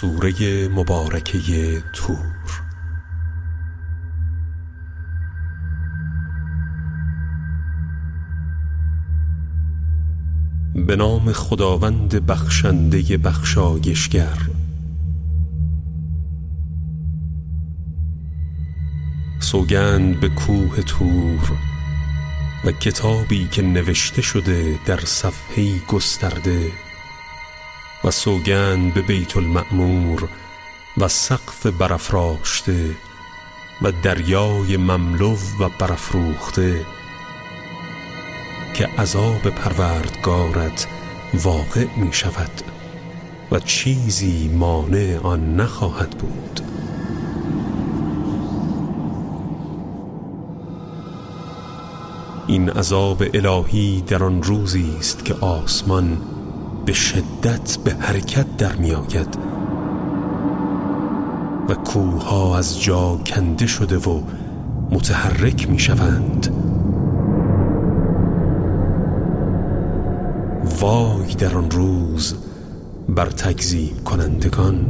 سوره مبارکه تور. به نام خداوند بخشنده بخشایشگر. سوگند به کوه تور و کتابی که نوشته شده در صفحه گسترده و سوگند به بیت المعمور و سقف برافراشته و دریای مملو و برافروخته که عذاب پروردگارت واقع می شود و چیزی مانع آن نخواهد بود. این عذاب الهی در آن روزی است که آسمان به شدت به حرکت در می آید. و کوها از جا کنده شده و متحرک می شوند. وای در آن روز بر تکذیب کنندگان.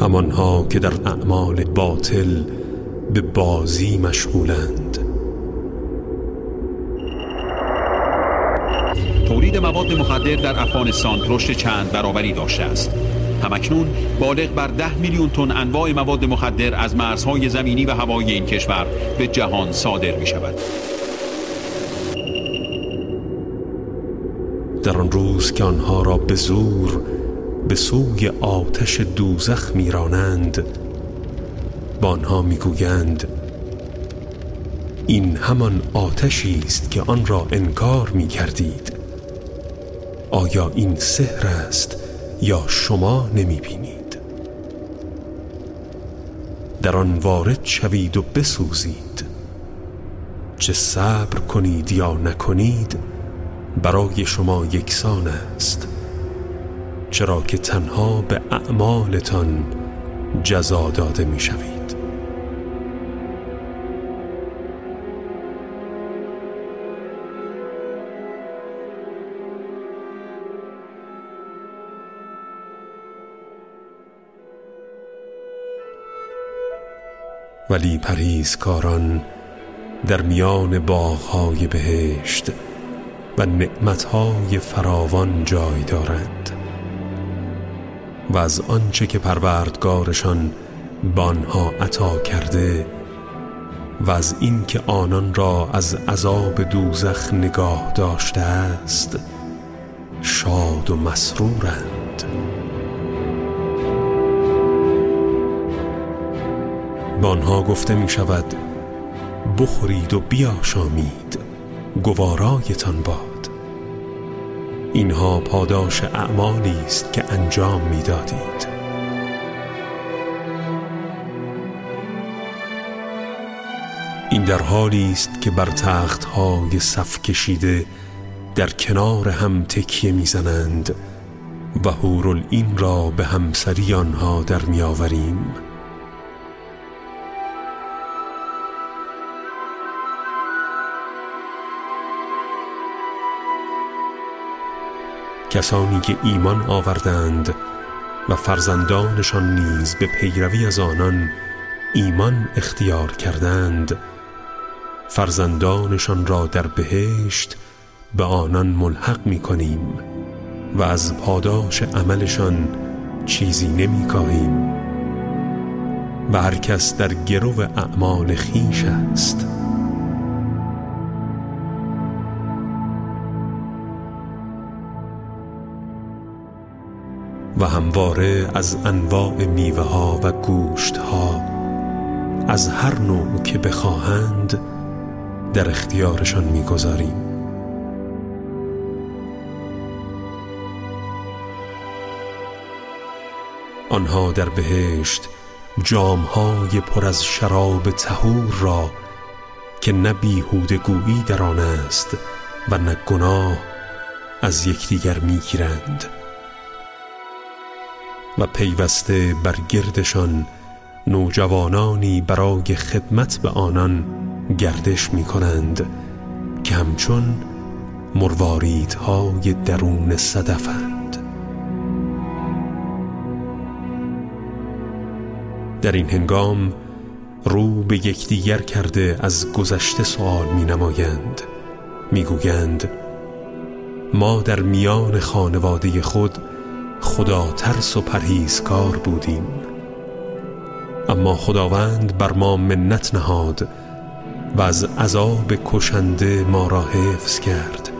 همانها که در اعمال باطل به بازی مشغولند. تولید مواد مخدر در افغانستان رشد چند برابری داشته است. همکنون بالغ بر ده میلیون تن انواع مواد مخدر از مرزهای زمینی و هوایی این کشور به جهان صادر می شود در آن روز که آنها را به زور به سوی آتش دوزخ میرانند با آنها می‌گویند این همان آتشی است که آن را انکار می کردید آیا این سحر است یا شما نمی بینید در آن وارد شوید و بسوزید. چه صبر کنید یا نکنید برای شما یکسان است. چرا که تنها به اعمالتان جزا داده می شوید ولی پریزکاران در میان باغهای بهشت و نعمتهای فراوان جای دارند و از آنچه که پروردگارشان بانها عطا کرده و از اینکه آنان را از عذاب دوزخ نگاه داشته است شاد و مسرورند. بانها گفته می شود بخورید و بیاشامید گوارایتان باد. اینها پاداش اعمالی است که انجام می‌دادید. این در حالی است که بر تخت های صف کشیده در کنار هم تکیه می‌زنند و این را به همسری آنها در میآوریم. کسانی که ایمان آوردند و فرزندانشان نیز به پیروی از آنان ایمان اختیار کردند. فرزندانشان را در بهشت به آنان ملحق می کنیم و از پاداش عملشان چیزی نمی کاهیم و هر کس در گرو اعمال خیش است. و همواره از انواع میوه ها و گوشت ها از هر نوع که بخواهند در اختیارشان می‌گذاریم. آنها در بهشت جامهای پر از شراب تهور را که نه بیهوده گویی در آن است و نه گناه از یکدیگر می‌گیرند. و پیوسته بر گردشان نوجوانانی برای خدمت به آنان گردش می کنند که همچون مرواریدهای درون صدفند در این هنگام رو به یکدیگر کرده از گذشته سوال می نمایند می گویند ما در میان خانواده خود خدا ترس و پرهیزکار بودیم. اما خداوند بر ما منت نهاد و از عذاب کشنده ما را حفظ کرد.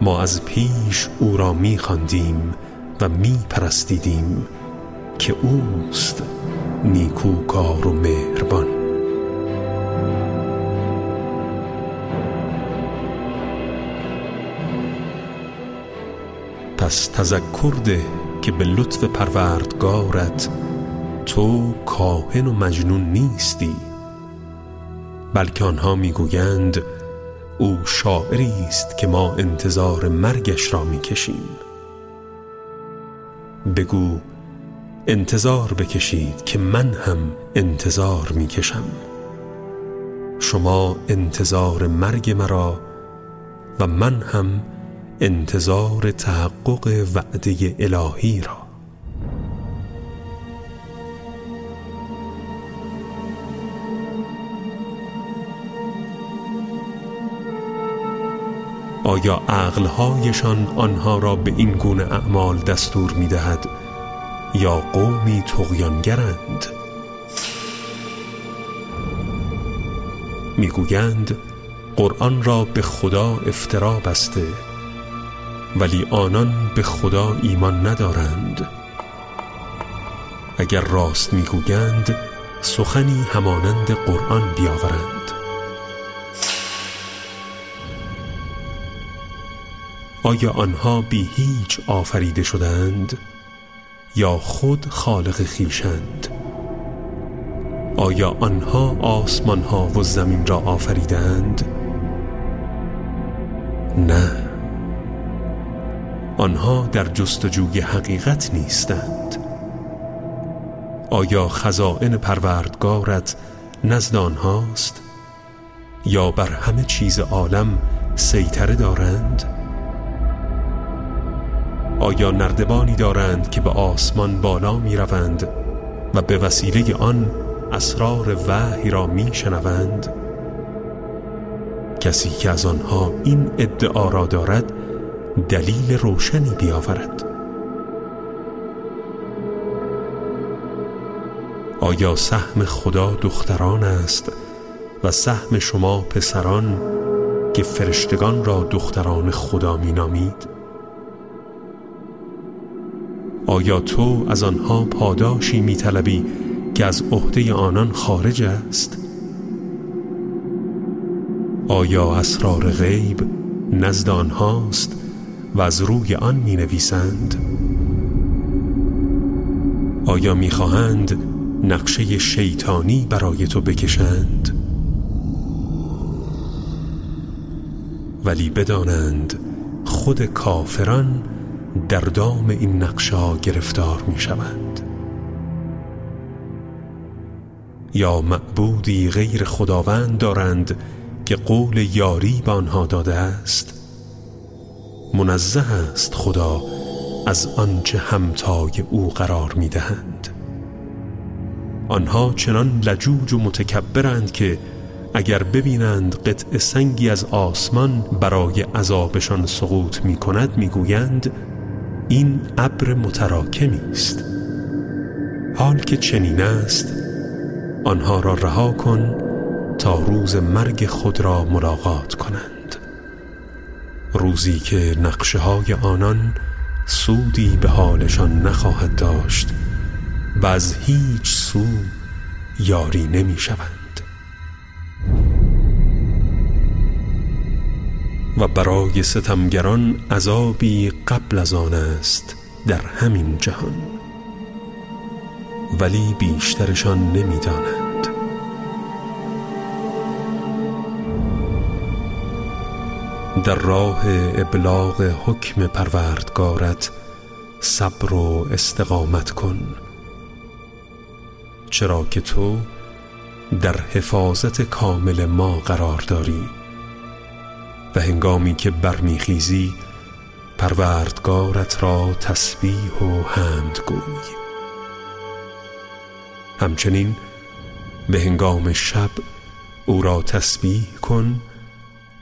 ما از پیش او را می خواندیم و می پرستیدیم که اوست نیکوکار و مهربان. پس تذکر ده که به لطف پروردگارت تو کاهن و مجنون نیستی بلکه آنها می‌گویند او شاعری است که ما انتظار مرگش را می‌کشیم. بگو انتظار بکشید که من هم انتظار می‌کشم. شما انتظار مرگ مرا و من هم انتظار تحقق وعده الهی را. آیا عقلهایشان آنها را به این گونه اعمال دستور می دهد یا قومی تغیانگرند می‌گویند قرآن را به خدا افترا بسته. ولی آنان به خدا ایمان ندارند. اگر راست می‌گویند سخنی همانند قرآن بیاورند. آیا آنها بی هیچ آفریده شدند یا خود خالق خیشند آیا آنها آسمان ها و زمین را آفریدند نه. آنها در جستجوی حقیقت نیستند. آیا خزائن پروردگارت نزد آنهاست؟ یا بر همه چیز عالم سیطره دارند؟ آیا نردبانی دارند که به آسمان بالا می روند و به وسیله آن اسرار وحی را می شنوند؟ کسی که از آنها این ادعا را دارد دلیل روشنی بیاورد آیا سهم خدا دختران است و سهم شما پسران که فرشتگان را دختران خدا می نامید؟ آیا تو از آنها پاداشی میطلبی که از عهده آنان خارج است آیا اسرار غیب نزد آنهاست و از روی آن می نویسند آیا می‌خواهند نقشه شیطانی برای تو بکشند؟ ولی بدانند خود کافران در دام این نقشه گرفتار می شوند یا معبودی غیر خداوند دارند که قول یاری به آنها داده است؟ منزه است خدا از آنچه همتای او قرار می دهند آنها چنان لجوج و متکبرند که اگر ببینند قطع سنگی از آسمان برای عذابشان سقوط می کند می گویند این ابر متراکمی است. حال که چنین است آنها را رها کن تا روز مرگ خود را ملاقات کنند. روزی که نقشه های آنان سودی به حالشان نخواهد داشت و از هیچ سو یاری نمی شوند. و برای ستمگران عذابی قبل از آن است در همین جهان. ولی بیشترشان نمی‌دانند در راه ابلاغ حکم پروردگارت صبر و استقامت کن. چرا که تو در حفاظت کامل ما قرار داری و هنگامی که برمیخیزی پروردگارت را تسبیح و حمد گوی. همچنین به هنگام شب او را تسبیح کن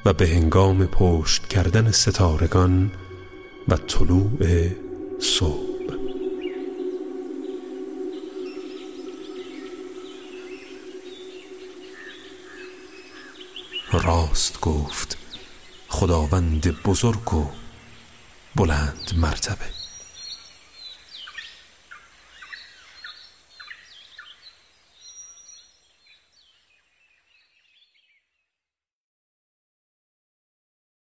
و به هنگام پشت کردن ستارگان و طلوع صبح. راست گفت خداوند بزرگ و بلند مرتبه.